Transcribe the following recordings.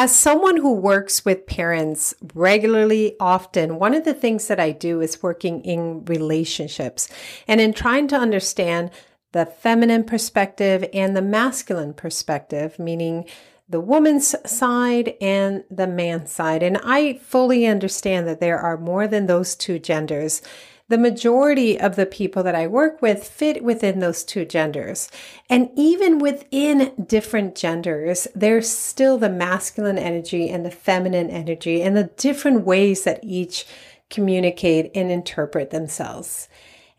As someone who works with parents regularly, often, one of the things that I do is working in relationships and in trying to understand the feminine perspective and the masculine perspective, meaning the woman's side and the man's side. And I fully understand that there are more than those two genders the majority of the people that I work with fit within those two genders. And even within different genders, there's still the masculine energy and the feminine energy and the different ways that each communicate and interpret themselves.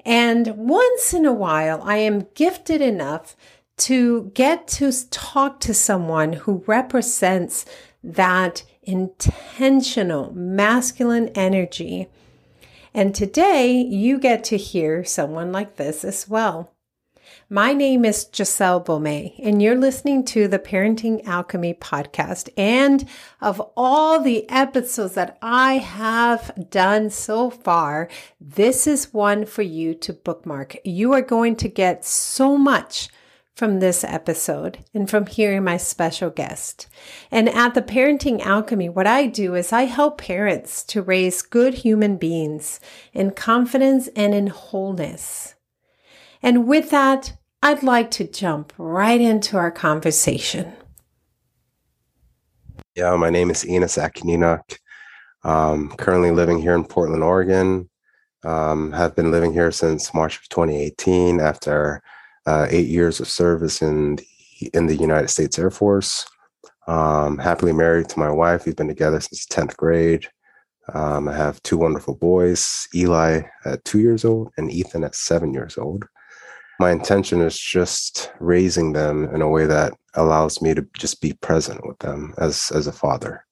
And once in a while, I am gifted enough to get to talk to someone who represents that intentional masculine energy and today you get to hear someone like this as well. My name is Giselle Beaumais, and you're listening to the Parenting Alchemy podcast. And of all the episodes that I have done so far, this is one for you to bookmark. You are going to get so much from this episode and from hearing my special guest. And at the Parenting Alchemy, what I do is I help parents to raise good human beings in confidence and in wholeness. And with that, I'd like to jump right into our conversation. Yeah, my name is Enos Akininok. Um, currently living here in Portland, Oregon. Um, have been living here since March of 2018 after uh, eight years of service in the, in the United States Air Force. Um, happily married to my wife. We've been together since 10th grade. Um, I have two wonderful boys, Eli at two years old and Ethan at seven years old. My intention is just raising them in a way that allows me to just be present with them as, as a father.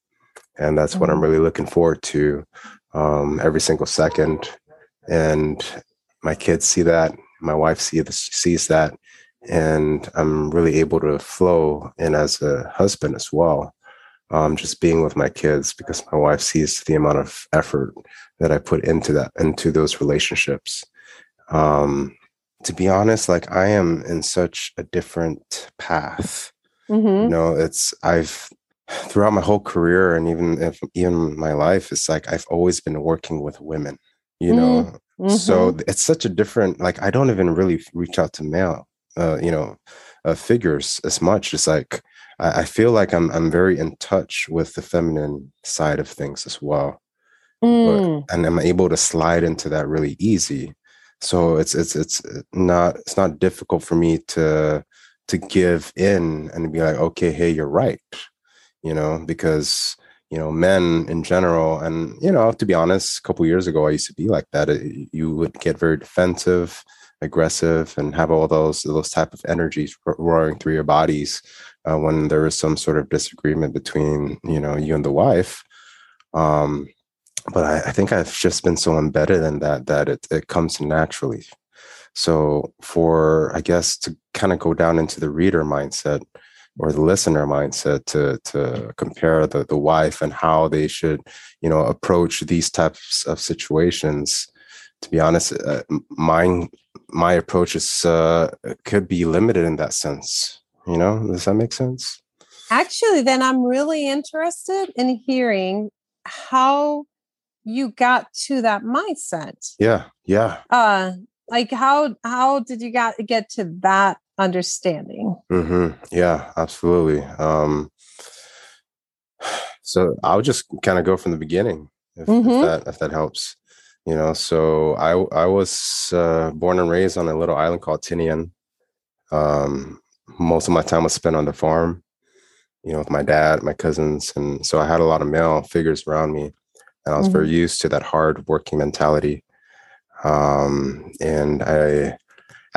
And that's mm-hmm. what I'm mm-hmm. really looking forward to um, every single second. And my kids see that my wife see this, sees that, and I'm really able to flow in as a husband as well. Um, just being with my kids because my wife sees the amount of effort that I put into that into those relationships. Um, to be honest, like I am in such a different path. Mm-hmm. You know, it's I've throughout my whole career and even if even my life, it's like I've always been working with women. You know, mm. Mm-hmm. So it's such a different, like, I don't even really reach out to male, uh, you know, uh, figures as much. It's like, I, I, feel like I'm, I'm very in touch with the feminine side of things as well. Mm. But, and I'm able to slide into that really easy. So it's, it's, it's not, it's not difficult for me to, to give in and be like, okay, hey, you're right. You know, because you know men in general. And you know to be honest a couple years ago i used to be like that. It, you would get very defensive aggressive and have all those those type of energies roaring through your bodies uh, when there is some sort of disagreement between you know you and the wife. Um but I, I think i've just been so embedded in that that it, it comes naturally. So for i guess to kind of go down into the reader mindset or the listener mindset to to compare the the wife and how they should you know approach these types of situations. To be honest uh, my my approach is uh, could be limited in that sense you know? Does that make sense? Actually then i'm really interested in hearing how you got to that mindset. Yeah yeah. Uh like how how did you got get to that understanding. Mm-hmm. Yeah, absolutely. Um, so I'll just kind of go from the beginning, if, mm-hmm. if, that if that helps. You know, so I I was uh, born and raised on a little island called Tinian. Um, most of my time was spent on the farm, you know, with my dad, my cousins, and so I had a lot of male figures around me, and I was mm-hmm. very used to that hard working mentality. Um, and I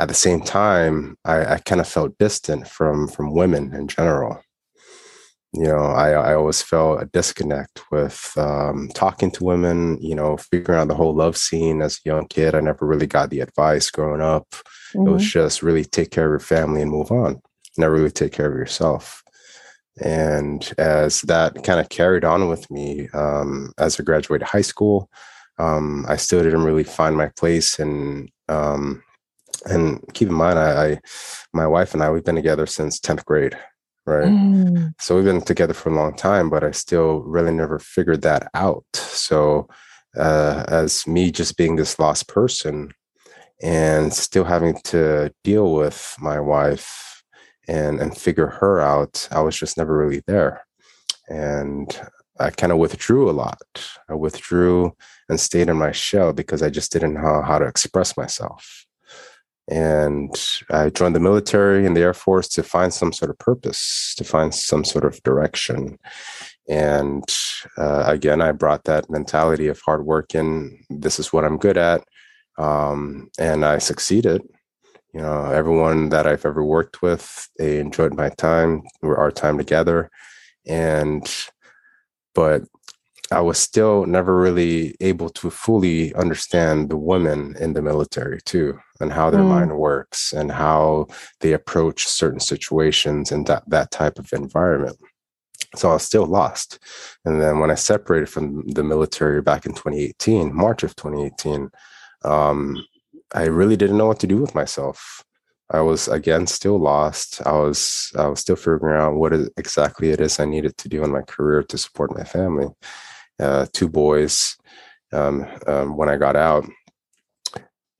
at the same time, I, I kind of felt distant from from women in general. You know, I, I always felt a disconnect with um, talking to women. You know, figuring out the whole love scene as a young kid. I never really got the advice growing up. Mm-hmm. It was mm-hmm. just really take care of your family and move on. Never really take care of yourself. And as that kind of carried on with me um, as I graduated high school, um, I still didn't really find my place in um, and keep in mind, I, I, my wife and I, we've been together since 10th grade. right? Mm. So we've been together for a long time, but I still really never figured that out. So, uh, as me just being this lost person and still having to deal with my wife and and figure her out, I was just never really there, and I kind of withdrew a lot. I withdrew and stayed in my shell because I just didn't know how to express myself. And I joined the military and the Air Force to find some sort of purpose, to find some sort of direction. And uh, again, I brought that mentality of hard work in. This is what I'm good at. Um, and I succeeded. You know, everyone that I've ever worked with, they enjoyed my time, our time together. And, but I was still never really able to fully understand the women in the military too, and how their mm. mind works and how they approach certain situations and that, that type of environment. So I was still lost. And then when I separated from the military back in 2018, March of 2018, um, I really didn't know what to do with myself. I was again still lost. I was I was still figuring out what exactly it is I needed to do in my career to support my family uh, two boys um, um, when I got out.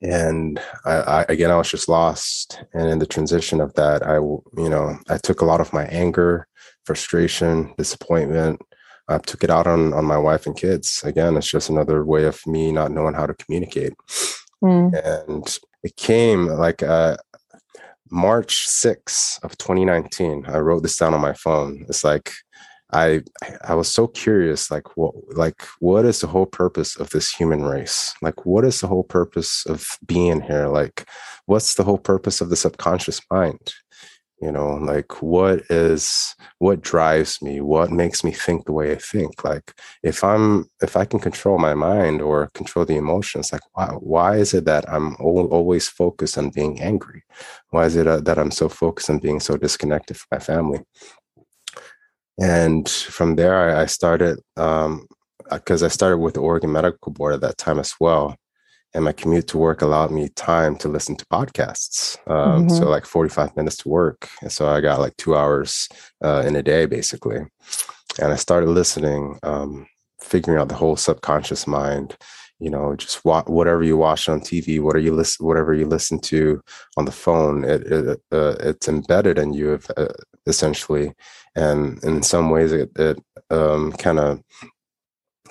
And I, I, again, I was just lost. And in the transition of that, I, you know, I took a lot of my anger, frustration, disappointment. I took it out on on my wife and kids. Again, it's just another way of me not knowing how to communicate. Mm. And it came like uh, March 6th of 2019. I wrote this down on my phone. It's like I I was so curious, like what like what is the whole purpose of this human race? Like what is the whole purpose of being here? Like what's the whole purpose of the subconscious mind? You know, like what is what drives me? What makes me think the way I think? Like if I'm if I can control my mind or control the emotions, like why why is it that I'm always focused on being angry? Why is it uh, that I'm so focused on being so disconnected from my family? And from there, I, started because um, I started with the Oregon Medical Board at that time as well. And my commute to work allowed me time to listen to podcasts. Um, mm-hmm. So, like 45 minutes to work. And so I got like two hours uh, in a day, basically. And I started listening, um, figuring out the whole subconscious mind you know just wa- whatever you watch on tv what are you listen whatever you listen to on the phone it, it uh, it's embedded in you uh, essentially. And in some ways it, it um, kind of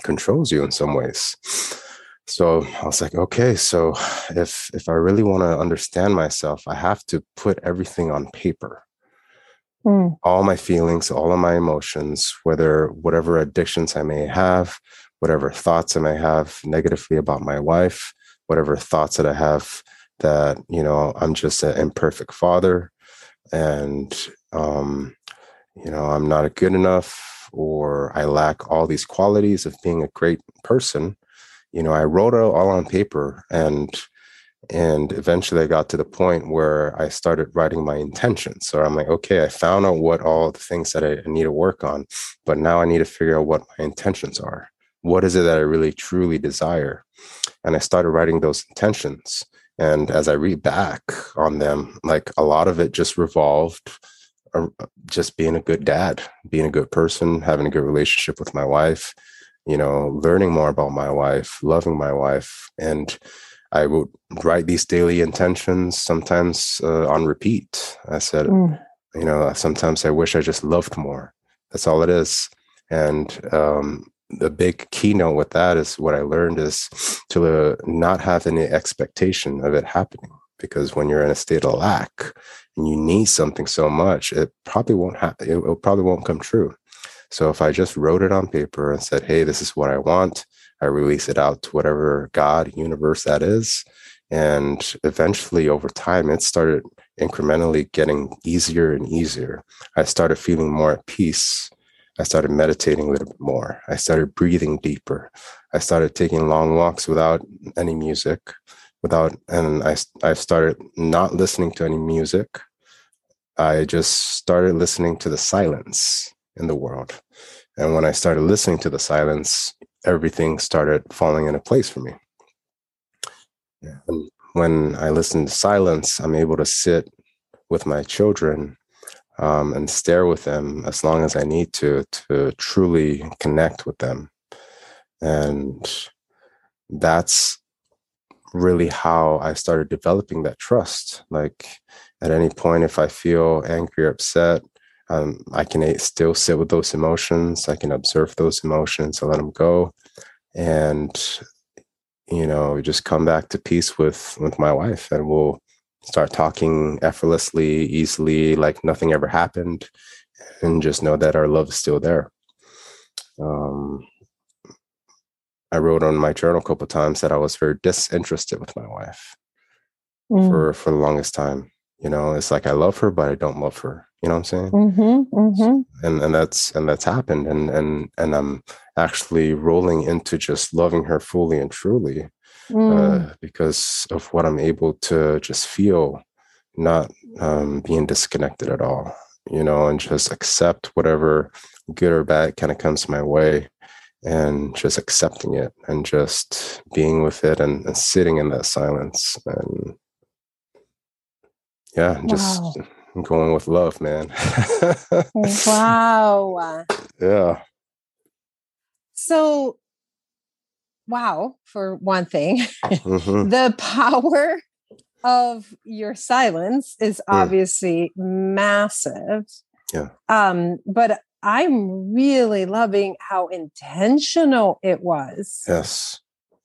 controls you in some ways. So i was like okay so if if i really want to understand myself i have to put everything on paper. Mm. all my feelings all of my emotions whether whatever addictions i may have whatever thoughts I may have negatively about my wife, whatever thoughts that I have that, you know, I'm just an imperfect father and, um, you know, I'm not good enough or I lack all these qualities of being a great person. You know, I wrote it all on paper and, and eventually I got to the point where I started writing my intentions. So I'm like, okay, I found out what all the things that I need to work on, but now I need to figure out what my intentions are what is it that I really truly desire? And I started writing those intentions. And as I read back on them, like a lot of it just revolved just being a good dad, being a good person, having a good relationship with my wife, you know, learning more about my wife, loving my wife. And I would write these daily intentions sometimes uh, on repeat. I said, mm. you know, sometimes I wish I just loved more. That's all it is. And um, the big keynote with that is what I learned is to uh, not have any expectation of it happening. Because when you're in a state of lack and you need something so much, it probably won't happen. It, it probably won't come true. So if I just wrote it on paper and said, "Hey, this is what I want," I release it out to whatever God, universe that is, and eventually, over time, it started incrementally getting easier and easier. I started feeling more at peace I started meditating a little bit more. I started breathing deeper. I started taking long walks without any music, without, and I, I started not listening to any music. I just started listening to the silence in the world. And when I started listening to the silence, everything started falling into place for me. And when I listen to silence, I'm able to sit with my children um, and stare with them as long as I need to to truly connect with them. And that's really how I started developing that trust. Like at any point, if I feel angry or upset, um, I can still sit with those emotions. I can observe those emotions and let them go. And, you know, just come back to peace with, with my wife and we'll start talking effortlessly, easily, like nothing ever happened. And just know that our love is still there. Um, I wrote on my journal a couple times that I was very disinterested with my wife mm. for for the longest time. You know, it's like I love her, but I don't love her. You know what I'm saying? Mm-hmm, mm-hmm. And and that's and that's happened, and and and I'm actually rolling into just loving her fully and truly mm. uh, because of what I'm able to just feel, not um, being disconnected at all. You know, and just accept whatever good or bad kind of comes my way and just accepting it and just being with it and, and sitting in that silence and yeah just wow. going with love man wow yeah so wow for one thing mm-hmm. the power of your silence is mm. obviously mm. massive yeah um but I'm really loving how intentional it was. Yes.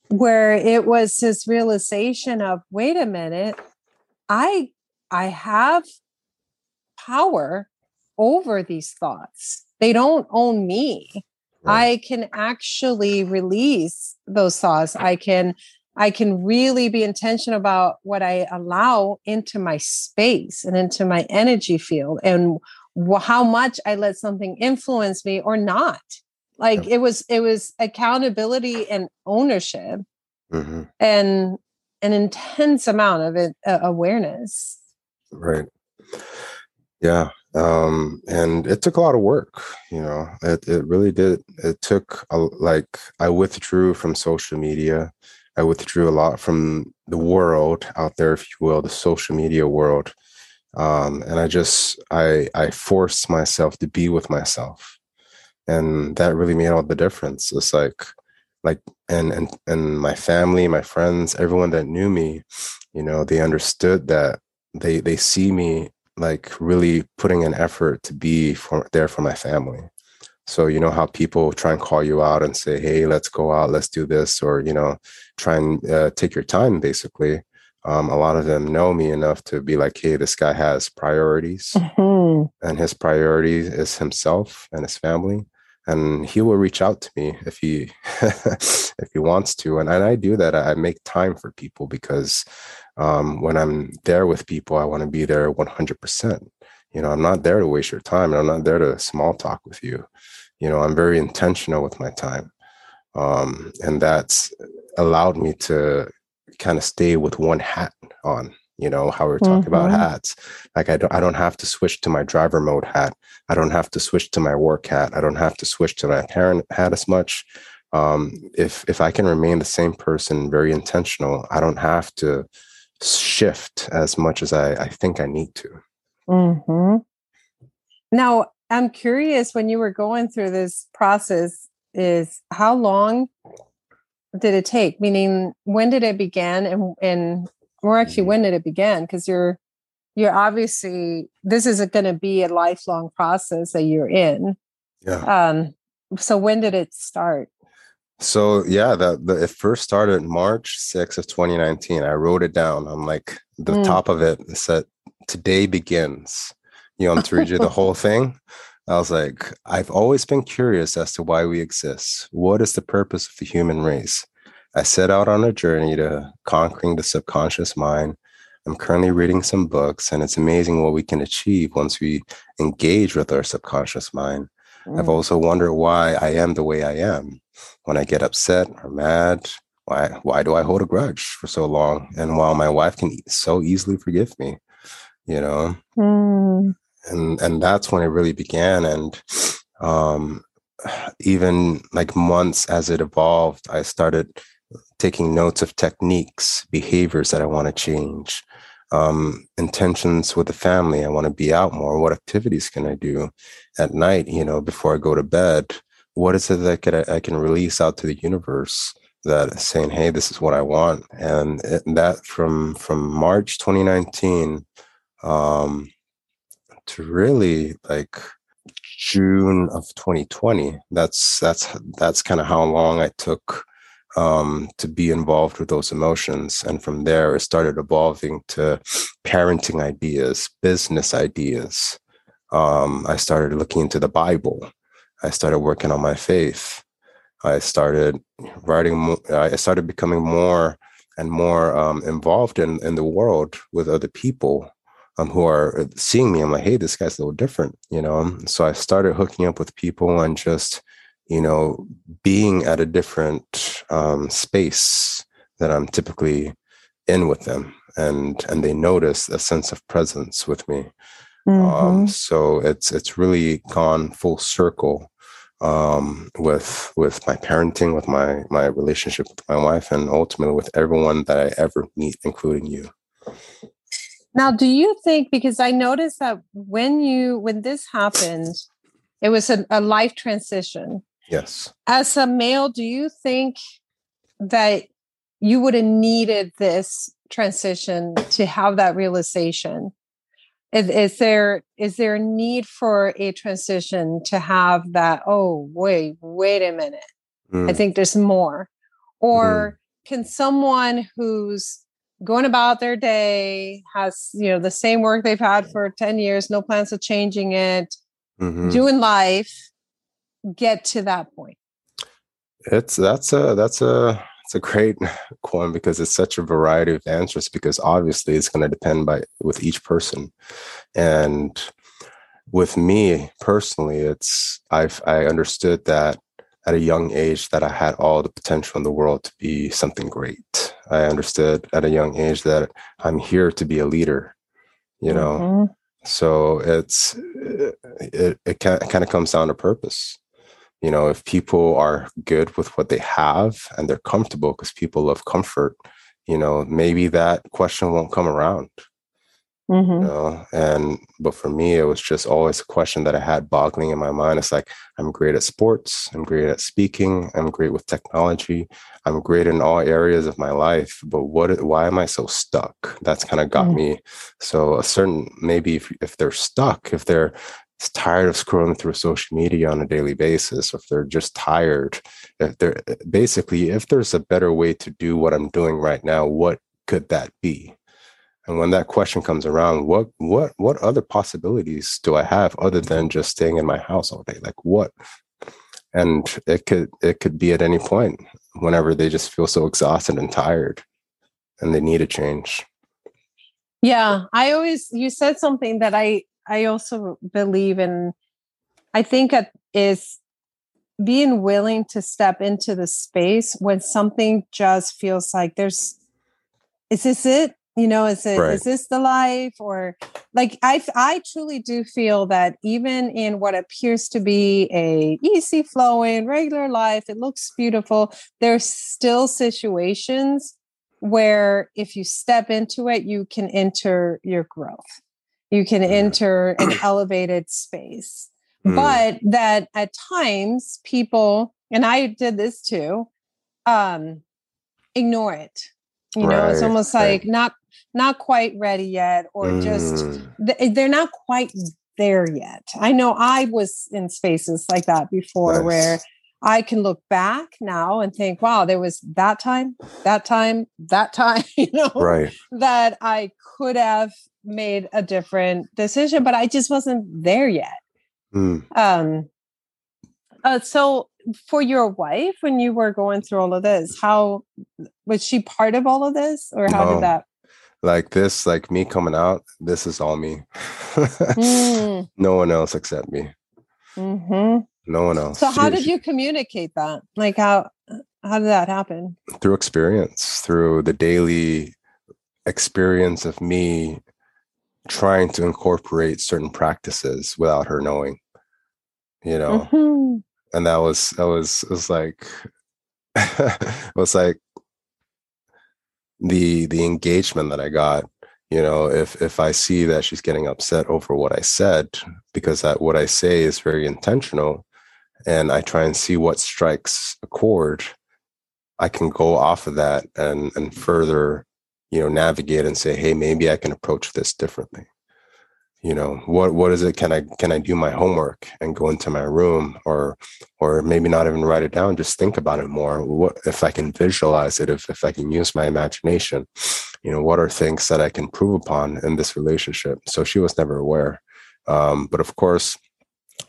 Where it was this realization of wait a minute, I I have power over these thoughts. They don't own me. Right. I can actually release those thoughts. I can I can really be intentional about what I allow into my space and into my energy field and how much I let something influence me or not. Like it was, it was accountability and ownership, mm-hmm. and an intense amount of it, uh, awareness. Right. Yeah. Um, and it took a lot of work, you know, it, it really did. It took a, like, I withdrew from social media. I withdrew a lot from the world out there, if you will, the social media world um, and i just i i forced myself to be with myself and that really made all the difference. It's like like and and and my family my friends everyone that knew me you know they understood that they they see me like really putting an effort to be for there for my family so you know how people try and call you out and say hey let's go out let's do this or you know try and uh, take your time basically um, a lot of them know me enough to be like, hey, this guy has priorities, mm-hmm. and his priority is himself and his family, and he will reach out to me if he if he wants to, and, and I do that. I make time for people because um, when I'm there with people, I want to be there 100. You know, I'm not there to waste your time, and I'm not there to small talk with you. You know, I'm very intentional with my time, um, and that's allowed me to kind of stay with one hat on you know how we are talking mm-hmm. about hats. Like I don't, I don't have to switch to my driver mode hat. I don't have to switch to my work hat. I don't have to switch to my parent hat as much. Um, if if i can remain the same person very intentional i don't have to shift as much as i, I think i need to mm-hmm. now i'm curious when you were going through this process is how long did it take? Meaning, when did it begin, and and or actually, when did it begin? Because you're you're obviously this is going to be a lifelong process that you're in. Yeah. Um. So when did it start? So yeah, that it first started March 6th of 2019. I wrote it down. I'm like the mm. top of it and said today begins. You know, to read you the whole thing. I was like, I've always been curious as to why we exist. What is the purpose of the human race? I set out on a journey to conquering the subconscious mind. I'm currently reading some books, and it's amazing what we can achieve once we engage with our subconscious mind. Mm. I've also wondered why I am the way I am. When I get upset or mad, why why do I hold a grudge for so long? And while my wife can so easily forgive me, you know. Mm and and that's when it really began and um even like months as it evolved i started taking notes of techniques behaviors that i want to change um, intentions with the family. I want to be out more. What activities can I do at night? You know, before I go to bed. What is it that I, I can release out to the universe? That saying, "Hey, this is what I want," and it, that from from March 2019 um, to really like June of 2020. That's that's that's kind of how long I took um, to be involved with those emotions. And from there, it started evolving to parenting ideas, business ideas. Um, I started looking into the Bible. I started working on my faith. I started writing. I started becoming more and more um, involved in in the world with other people um, who are seeing me. I'm like, hey, this guy's a little different, you know. So I started hooking up with people and just you know, being at a different um, space that I'm typically in with them, and and they notice a sense of presence with me. Um, mm-hmm. Um, so it's it's really gone full circle um, with with my parenting, with my my relationship with my wife, and ultimately with everyone that I ever meet, including you. Now, do you think because I noticed that when you when this happened, it was a, a life transition Yes. As a male, do you think that you would have needed this transition to have that realization? Is, is, there is there a need for a transition to have that? Oh, wait, wait a minute. Mm. I think there's more. Or mm. can someone who's going about their day has you know the same work they've had for 10 years no plans of changing it mm-hmm. doing life get to that point? It's that's a that's a it's a great one because it's such a variety of answers because obviously it's going to depend by with each person and with me personally it's i've i understood that at a young age that i had all the potential in the world to be something great i understood at a young age that i'm here to be a leader you know? Mm-hmm. so it's it, it kind of comes down to purpose. You know if people are good with what they have and they're comfortable because people love comfort you know maybe that question won't come around mm-hmm. you know and but for me it was just always a question that i had boggling in my mind it's like i'm great at sports i'm great at speaking i'm great with technology i'm great in all areas of my life but what why am i so stuck that's kind of got mm-hmm. me so a certain maybe if, if they're stuck if they're tired of scrolling through social media on a daily basis, or if they're just tired, if they're basically, if there's a better way to do what I'm doing right now, what could that be? And when that question comes around, what what what other possibilities do I have other than just staying in my house all day? Like what? And it could it could be at any point, whenever they just feel so exhausted and tired, and they need a change. Yeah, I always you said something that I I also believe in, I think it is being willing to step into the space when something just feels like there's, is this it? You know, is it right. is this the life or like I I truly do feel that even in what appears to be a easy flowing regular life, it looks beautiful. There's still situations where if you step into it, you can enter your growth you can enter an elevated space. Mm. But that at times people, and I did this too, um, ignore it. You right, know, it's almost like right. not not quite ready yet, or mm. just they're not quite there yet. I know I was in spaces like that before nice. where I can look back now and think, wow, there was that time, that time, that time, you know, right. that I could have made a different decision, but I just wasn't there yet. Mm. Um, uh, so for your wife, when you were going through all of this, how was she part of all of this, or how no. did that? Like this, like me coming out, this is all me. mm. No one else except me. Mm-hmm. No one else. So how did you communicate that? Like how how did that happen? Through experience, through the daily experience of me trying to incorporate certain practices without her knowing. You know. Mm-hmm. And that was that was it was like it was like the the engagement that I got you know if if i see that she's getting upset over what i said because that what i say is very intentional and i try and see what strikes a chord i can go off of that and and further you know navigate and say hey maybe i can approach this differently you know what what is it? Can i can i do my homework and go into my room? Or or maybe not even write it down just think about it more. What if i can visualize it? If, if i can use my imagination? You know what are things that i can prove upon in this relationship? So she was never aware. Um, but of course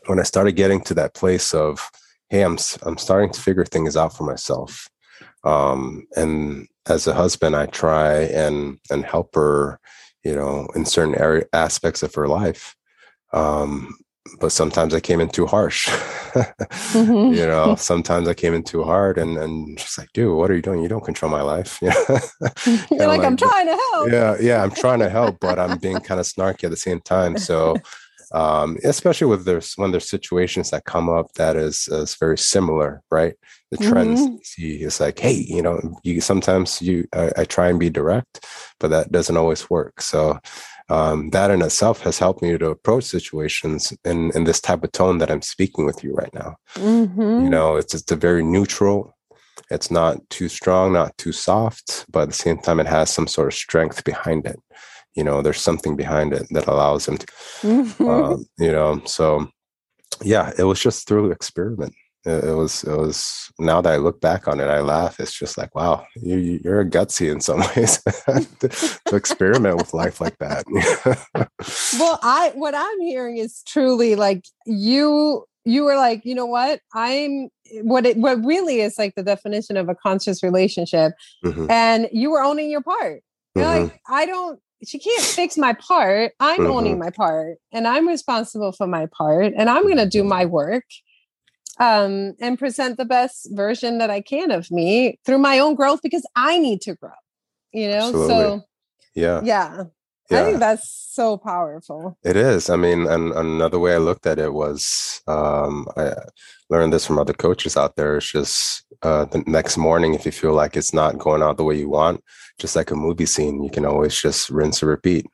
when i started getting to that place of hey i'm i'm starting to figure things out for myself um, and as a husband i try and and help her you know, in certain area aspects of her life. Um, but sometimes I came in too harsh. mm-hmm. You know, sometimes I came in too hard and and she's like, dude, what are you doing? You don't control my life. You're like, like, I'm trying to help. Yeah, yeah, I'm trying to help, but I'm being kind of snarky at the same time. So um, especially with there's when there's situations that come up that is is very similar, right? The trends mm-hmm. see is like, hey, you know, you sometimes you I, I, try and be direct, but that doesn't always work. So um, that in itself has helped me to approach situations in in this type of tone that I'm speaking with you right now. Mm-hmm. You know, it's it's a very neutral. It's not too strong, not too soft, but at the same time, it has some sort of strength behind it you know there's something behind it that allows him to mm-hmm. um, you know so yeah it was just through experiment it, was it was now that i look back on it i laugh it's just like wow you, you're a gutsy in some ways to, to experiment with life like that well i what i'm hearing is truly like you you were like you know what i'm what it what really is like the definition of a conscious relationship mm-hmm. and you were owning your part you're mm-hmm. like i don't she can't fix my part. I'm mm-hmm. owning my part and I'm responsible for my part and I'm going to do my work um, and present the best version that I can of me through my own growth because I need to grow, you know? Absolutely. So, yeah. Yeah. Yeah. I think that's so powerful. It is. I mean, and another way I looked at it was um, I learned this from other coaches out there. It's just uh, the next morning, if you feel like it's not going out the way you want, just like a movie scene, you can always just rinse and repeat.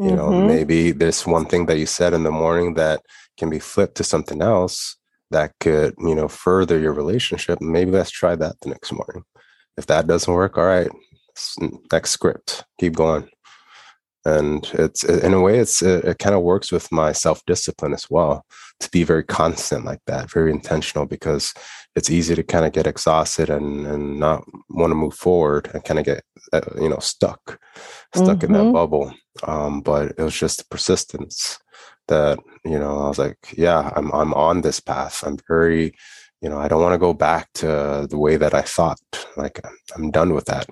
You mm-hmm. know, maybe there's one thing that you said in the morning that can be flipped to something else that could, you know, further your relationship. Maybe let's try that the next morning. If that doesn't work, all right, next script, keep going and it's in a way it's it, it kind of works with my self-discipline as well to be very constant like that very intentional because it's easy to kind of get exhausted and and not want to move forward and kind of get uh, you know stuck stuck mm-hmm. in that mm-hmm. bubble um, but it was just the persistence that you know i was like yeah i'm i'm on this path i'm very you know i don't want to go back to the way that i thought like i'm done with that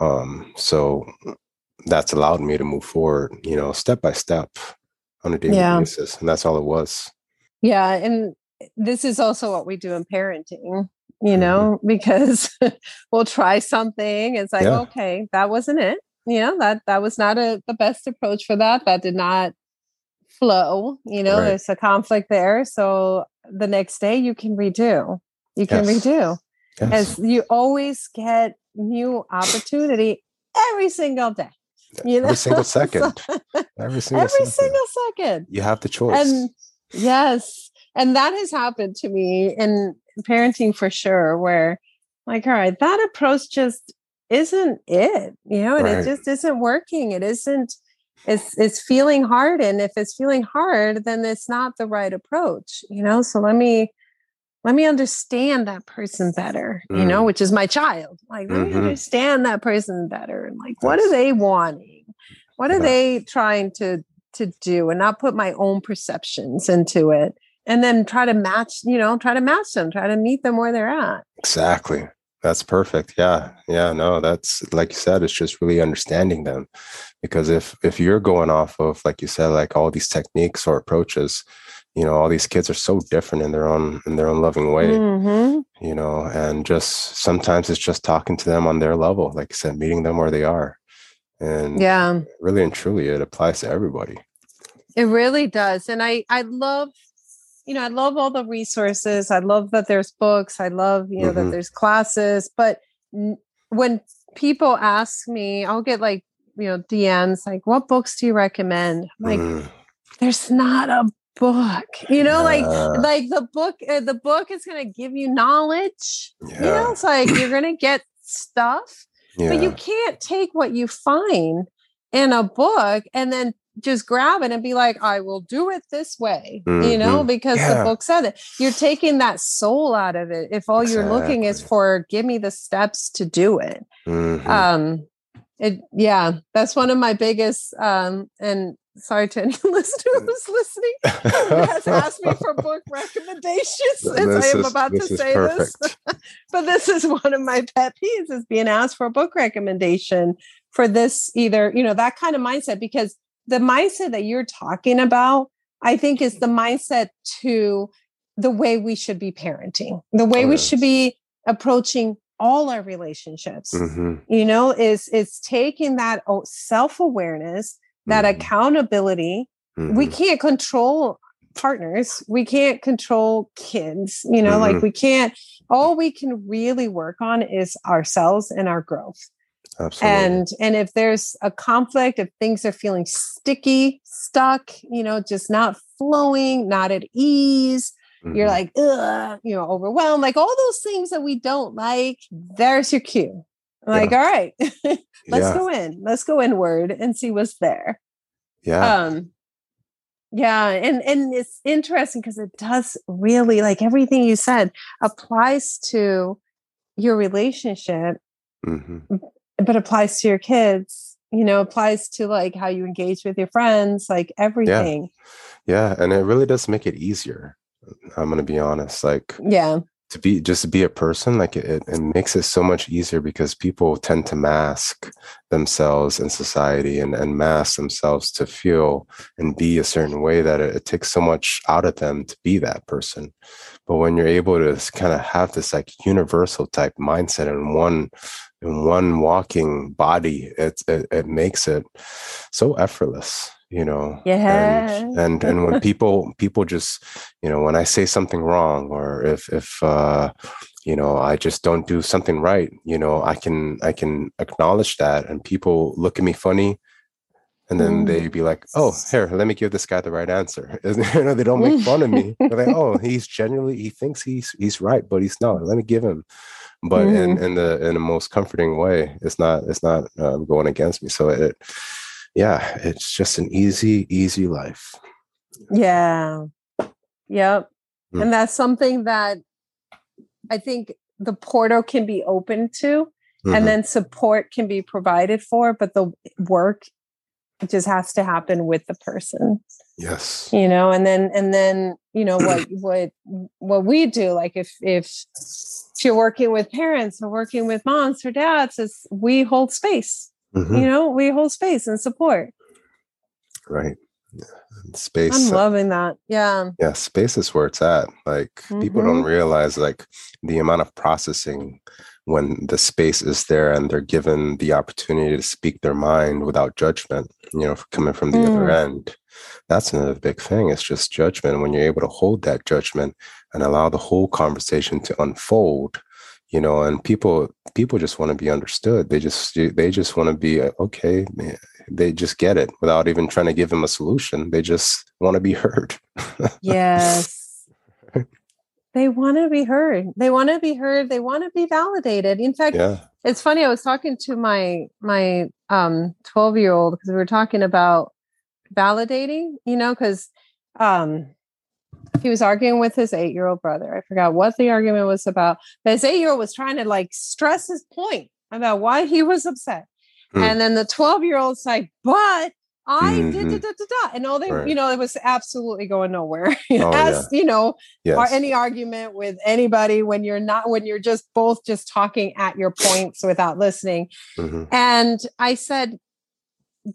um so that's allowed me to move forward, you know, step by step on a daily yeah. basis. And that's all it was. Yeah. And this is also what we do in parenting, you mm-hmm. know, because we'll try something. It's like, yeah. okay, that wasn't it. You know, that that was not a the best approach for that. That did not flow. You know, right. there's a conflict there. So the next day you can redo. You can yes. redo. Yes. As you always get new opportunity every single day you know? every single second every single every second. single second you have the choice and yes and that has happened to me in parenting for sure where like all right that approach just isn't it you know and right. it just isn't working it isn't it's it's feeling hard and if it's feeling hard then it's not the right approach you know so let me let me understand that person better, mm. you know, mm. which is my child. Like, let mm-hmm. me understand that person better. And like, what are they wanting? What are yeah. they trying to to do? And not put my own perceptions into it. And then try to match, you know, try to match them, try to meet them where they're at. Exactly. That's perfect. Yeah. Yeah. No, that's like you said, it's just really understanding them. Because if if you're going off of, like you said, like all these techniques or approaches, you know all these kids are so different in their own in their own loving way mm-hmm. you know and just sometimes it's just talking to them on their level like i said meeting them where they are and yeah really and truly it applies to everybody it really does and i i love you know i love all the resources i love that there's books i love you know mm-hmm. that there's classes but when people ask me i'll get like you know DMs like, "What books do you recommend?" I'm like, Mm, there's not a book, you know, like Yeah. like the book. Uh, the book is going to give you knowledge. You know, it's like you're going to get stuff, yeah, but you can't take what you find in a book and then just grab it and be like, I will do it this way, you know, Mhm. because the book said it. You're taking that soul out of it. If all you're looking is for give me the steps to do it. mhm. Um it yeah, that's one of my biggest um and sorry to any listener who's listening has asked me for book recommendations as I am is- about to say this. but this is one of my pet peeves is being asked for a book recommendation for this either, you know, that kind of mindset because the mindset that you're talking about, I think is the mindset to the way we should be parenting, the way Oh, we yes. should be approaching all our relationships. Mhm, You know, is is taking that self-awareness, that Mhm. accountability. We mhm. can't control partners. We can't control kids. You know, like Mhm. we can't all we can really work on is ourselves and our growth Absolutely. and and if there's a conflict if things are feeling sticky stuck you know just not flowing not at ease you're Mhm. like Ugh, you know overwhelmed like all those things that we don't like there's your cue. Like all right let's yeah, go in. Let's go inward and see what's there. Yeah, um yeah and and it's interesting because it does really like everything you said applies to your relationship mhm, but applies to your kids you know applies to like how you engage with your friends like everything yeah, and it really does make it easier. I'm gonna be honest. Like yeah to be just to be a person like it, it makes it so much easier because people tend to mask themselves in society and, and mask themselves to feel and be a certain way that it, it takes so much out of them to be that person but when you're able to kind of have this like universal type mindset in one in one walking body it, it it makes it so effortless you know Yeah. and and, and when people people just you know when i say something wrong or if if uh you know i just don't do something right you know i can i can acknowledge that and people look at me funny and then Mm. they be like oh here let me give this guy the right answer you know they don't make fun of me they're like oh he's genuinely he thinks he's he's right but he's not let me give him but in in the in the most comforting way it's not it's not um, going against me. So it yeah it's just an easy easy life. Yeah. Yep. Mm. and that's something that i think the portal can be open to Mhm. and then support can be provided for but the work just has to happen with the person. Yes. You know and then and then you know what what what we do like if if if you're working with parents or working with moms or dads is we hold space. Mhm. you know we hold space and support. Right. Yeah. And space i'm loving that. Yeah. Yeah space is where it's at. Like people don't realize like the amount of processing when the space is there and they're given the opportunity to speak their mind without judgment you know coming from the other end. That's another big thing it's just judgment. When you're able to hold that judgment and allow the whole conversation to unfold you know and people people just want to be understood. They just they just want to be uh, okay they just get it without even trying to give them a solution. They just want to be heard. Yes they want to be heard. They want to be heard. They want to be validated. In fact yeah. it's funny i was talking to my my um 12 year old because we were talking about validating you know because um he was arguing with his eight year old brother. I forgot what the argument was about but his eight year old was trying to like stress his point about why he was upset. Hmm. and then the 12 year old's like but I did da, da, da, da. and all they, Right. you know, it was absolutely going nowhere. Oh, As you know, yes or any argument with anybody when you're not when you're just both just talking at your points without listening Mhm. and i said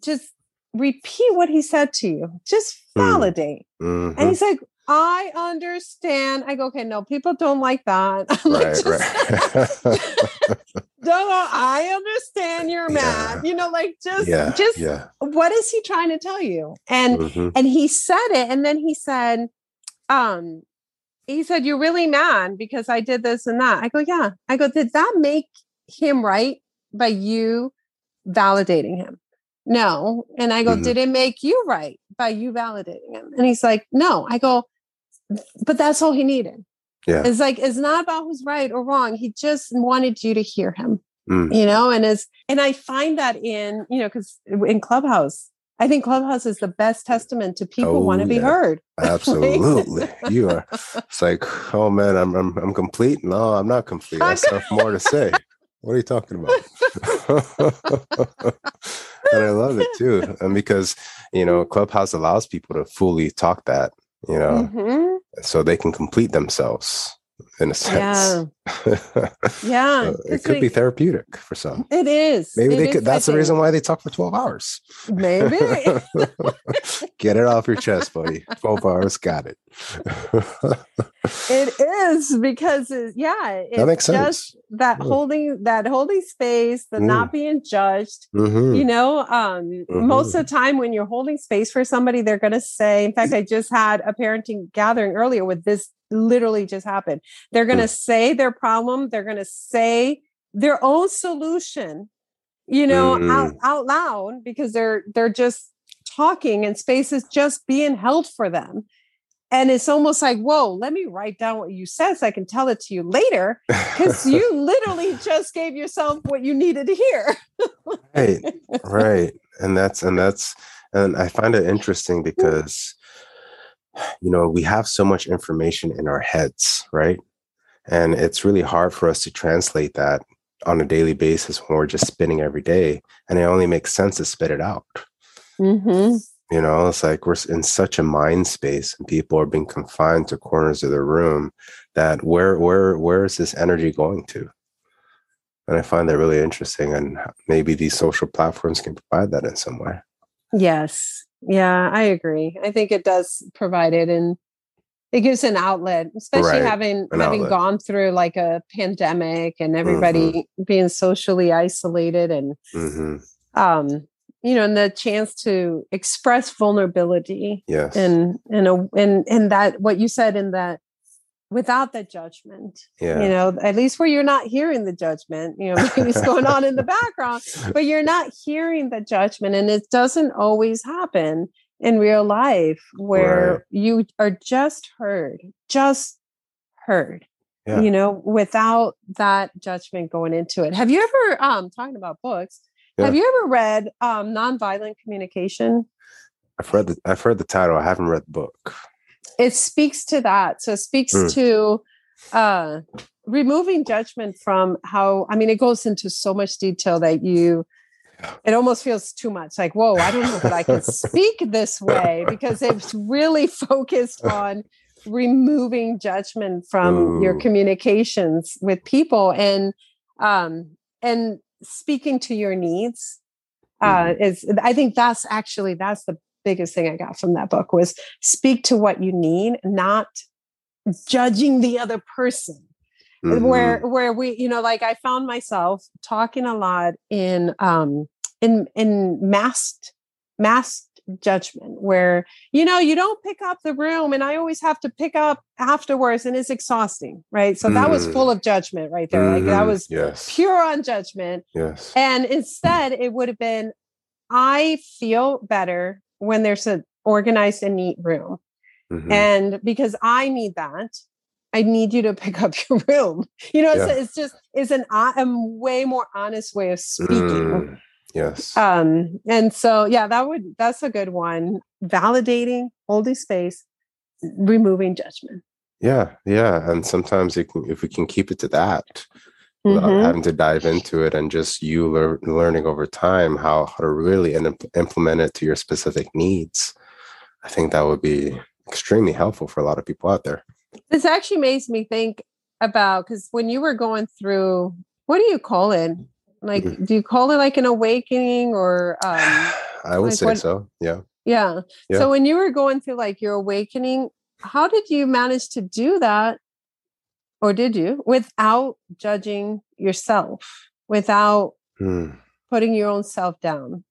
just repeat what he said to you just Mm. validate Mhm. and he's like i understand. I go okay no people don't like that. I'm like, right just- right. No, no, i understand you're Yeah. mad you know like just yeah just yeah. what is he trying to tell you? And Mhm. and he said it and then he said um he said you're really mad because i did this and that. I go yeah. I go did that make him right by you validating him no. And I go, Mhm. did it make you right by you validating him? And he's like, no. I go, but that's all he needed. Yeah. It's like, it's not about who's right or wrong. He just wanted you to hear him, Mm. you know? And as, and I find that in, you know, because in Clubhouse, I think Clubhouse is the best testament to people Oh, want to be heard. Absolutely. you are. It's like, oh man, I'm, I'm I'm complete. No, I'm not complete. I still have more to say. What are you talking about? and I love it too. And because, you know, Clubhouse allows people to fully talk that, you know, Mhm. so they can complete themselves in a sense. Yeah. Uh, it could be therapeutic for some. It is. Maybe It they is, could that's the reason why they talk for 12 hours. Maybe. Get it off your chest, buddy. 12 hours, got it. it is because it, yeah, it's makes sense. that Yeah. holding that holding space, the Mm. not being judged. Mhm. You know, um, most of the time when you're holding space for somebody, they're going to say. In fact, I just had a parenting gathering earlier with this. Literally, just happened. They're going to say their problem. They're going to say their own solution. You know, out Mm. out loud because they're they're just talking, and space is just being held for them. And it's almost like, whoa, let me write down what you said so I can tell it to you later. Because you literally just gave yourself what you needed to hear. right right and that's and that's and i find it interesting because you know we have so much information in our heads right and it's really hard for us to translate that on a daily basis when we're just spinning every day and it only makes sense to spit it out Mm-hmm. you know it's like we're in such a mind space and people are being confined to corners of the room that where where where is this energy going to and i find that really interesting and maybe these social platforms can provide that in some way Yes. Yeah, I agree. I think it does provide it and it gives an outlet, especially Right, having an having outlet. gone through like a pandemic and everybody being socially isolated and hmm um you know and the chance to express vulnerability yes. and and a and and that what you said in that without the judgment yeah. you know at least where you're not hearing the judgment you know maybe it's going on in the background but you're not hearing the judgment and it doesn't always happen in real life where Right. you are just heard just heard Yeah. you know without that judgment going into it have you ever um talking about books have you ever read um nonviolent communication i've read the i've read the title i haven't read the book it speaks to that so it speaks Mm. to uh removing judgment from how i mean it goes into so much detail that you it almost feels too much like whoa i don't know that i can speak this way because it's really focused on removing judgment from your communications with people and um and speaking to your needs uh is i think that's actually that's the biggest thing i got from that book was speak to what you need not judging the other person. Where Mhm. where we you know like i found myself talking a lot in um in in masked masked judgment where you know you don't pick up the room and i always have to pick up afterwards and it's exhausting right so that was Mm. full of judgment right there like that Mhm. was yes pure on judgment yes and instead it would have been i feel better when there's an organized and neat room Mhm. and because i need that i need you to pick up your room you know it's, Yeah. it's just it's an I'm way more honest way of speaking Mm. Yes. Um and so yeah that would that's a good one. Validating holding space removing judgment. Yeah yeah and sometimes it can, if we can keep it to that without Mhm. having to dive into it and just you lear- learning over time how, how to really in- implement it to your specific needs i think that would be extremely helpful for a lot of people out there. This actually makes me think about because when you were going through what do you call it like Mhm. do you call it like an awakening or um i would like say what- so yeah yeah. Yeah. so when you were going through like your awakening how did you manage to do that or did you without judging yourself without Hmm. putting your own self down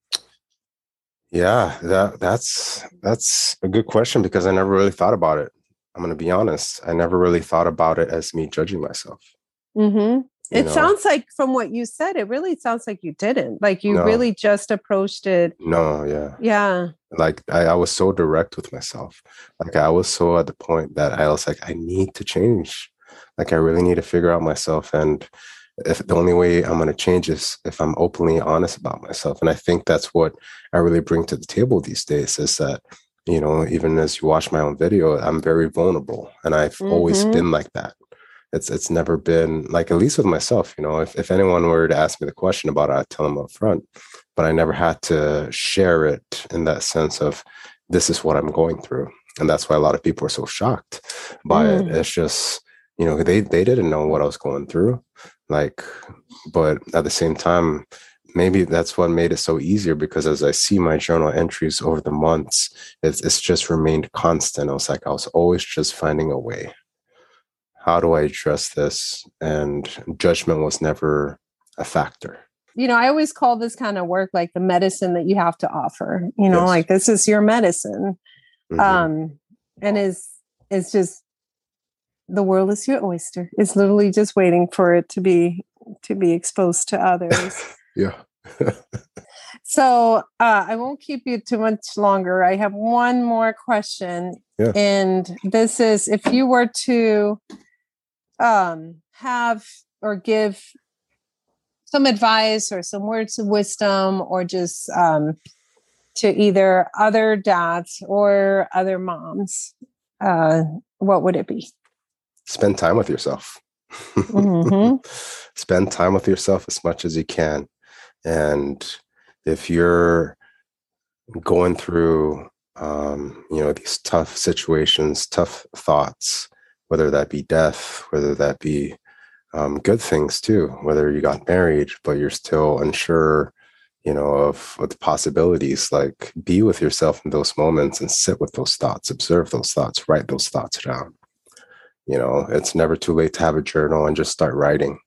Yeah, that that's that's a good question because I never really thought about it. I'm gonna be honest. I never really thought about it as me judging myself. mm-hmm. It know? sounds like from what you said, it really sounds like you didn't. Like you no. really just approached it. No, yeah. Yeah. Like I, I was so direct with myself. Like I was so at the point that I was like, I need to change. Like I really need to figure out myself. And if the only way I'm going to change is if I'm openly honest about myself. And I think that's what I really bring to the table these days is that, you know, even as you watch my own video, I'm very vulnerable and I've mm-hmm. always been like that. It's, it's never been like, at least with myself, you know, if, if anyone were to ask me the question about it, I'd tell them up front, but I never had to share it in that sense of this is what I'm going through. And that's why a lot of people are so shocked by mm. it. It's just, you know, they, they didn't know what I was going through like but at the same time maybe that's what made it so easier because as i see my journal entries over the months it's, it's just remained constant i was like i was always just finding a way how do i address this and judgment was never a factor you know i always call this kind of work like the medicine that you have to offer you know yes. like this is your medicine mm-hmm. um and is is just the world is your oyster. It's literally just waiting for it to be to be exposed to others. yeah. so uh, I won't keep you too much longer. I have one more question, yeah. and this is: if you were to um, have or give some advice or some words of wisdom, or just um, to either other dads or other moms, uh, what would it be? spend time with yourself. Mm-hmm. spend time with yourself as much as you can. And if you're going through, um, you know, these tough situations, tough thoughts, whether that be death, whether that be um, good things too, whether you got married, but you're still unsure, you know, of, of the possibilities, like be with yourself in those moments and sit with those thoughts, observe those thoughts, write those thoughts down. You know it's never too late to have a journal and just start writing.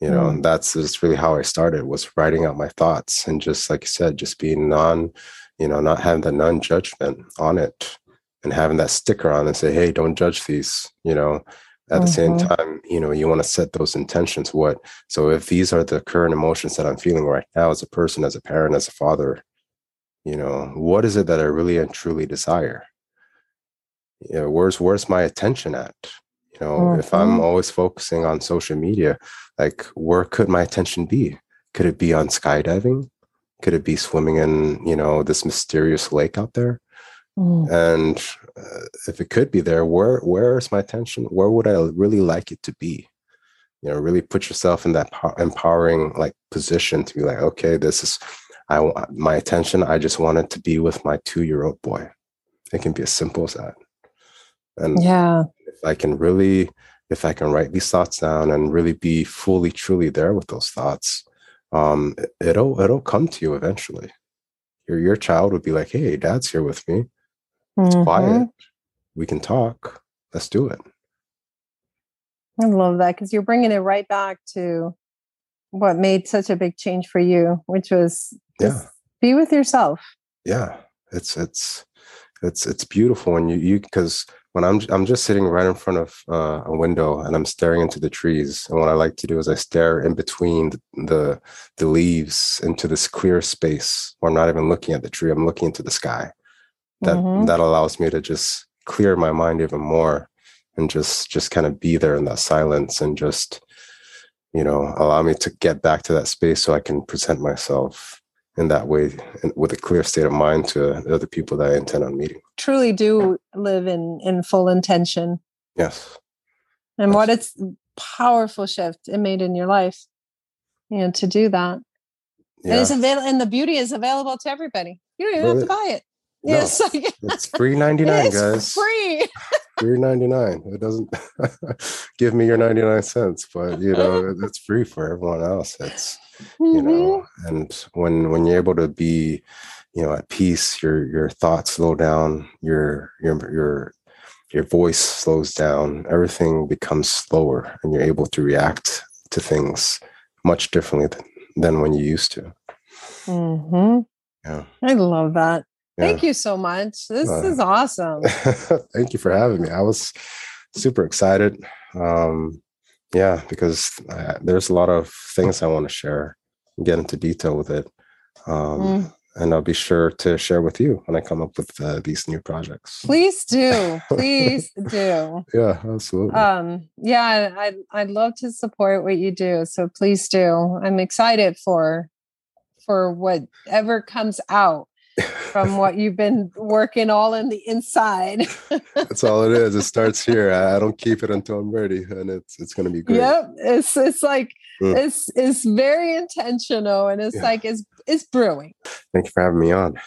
You know mm. that's just really how i started was writing out my thoughts and just like you said just being non you know not having the non-judgment on it and having that sticker on and say hey don't judge these you know at mm-hmm. the same mm-hmm. time you know you want to set those intentions what so if these are the current emotions that i'm feeling right now as a person as a parent as a father you know what is it that i really and truly desire you know, where's where's my attention at? You know, mm-hmm. if I'm mm-hmm. always focusing on social media, like where could my attention be? Could it be on skydiving? Could it be swimming in, you know, this mysterious lake out there? Mm. And uh, if it could be there, where where is my attention? Where would I really like it to be? You know, really put yourself in that empowering like position to be like, okay, this is I want my attention. I just want it to be with my two year old boy. It can be as simple as that. And yeah, if I can really, if I can write these thoughts down and really be fully, truly there with those thoughts, um, it'll it'll come to you eventually. Your your child would be like, "Hey, Dad's here with me. It's mm-hmm. quiet. We can talk. Let's do it." I love that because you're bringing it right back to what made such a big change for you, which was yeah. be with yourself. Yeah, it's it's it's it's beautiful when you you because when I'm I'm just sitting right in front of uh, a window and I'm staring into the trees. And what I like to do is I stare in between the, the, the leaves into this clear space where I'm not even looking at the tree. I'm looking into the sky. That mm-hmm. that allows me to just clear my mind even more and just just kind of be there in that silence and just you know allow me to get back to that space so I can present myself in that way with a clear state of mind to other people that I intend on meeting. Truly do live in in full intention. Yes. And yes. what it's powerful shift it made in your life, you know, to do that. Yeah. And it's available and the beauty is available to everybody. You don't even have to buy it. No, yes, it's free ninety nine, guys. Free. free ninety nine. It doesn't give me your ninety nine cents, but you know it's free for everyone else. It's you mm-hmm. know, and when when you're able to be, you know, at peace, your your thoughts slow down, your your your your voice slows down, everything becomes slower, and you're able to react to things much differently than, than when you used to. Mm-hmm. Yeah, I love that. Thank you so much. This uh, is awesome. thank you for having me. I was super excited. Um, yeah, because uh, there's a lot of things I want to share, get into detail with it. Um, mm. And I'll be sure to share with you when I come up with uh, these new projects. Please do, please do. Yeah, absolutely. Um, yeah, I'd I'd love to support what you do. So please do. I'm excited for for whatever comes out from what you've been working all in the inside. That's all it is. It starts here. I don't keep it until I'm ready, and it's it's going to be great. Yep, it's it's like mm. it's it's very intentional, and it's yeah. like it's it's brewing. Thank you for having me on.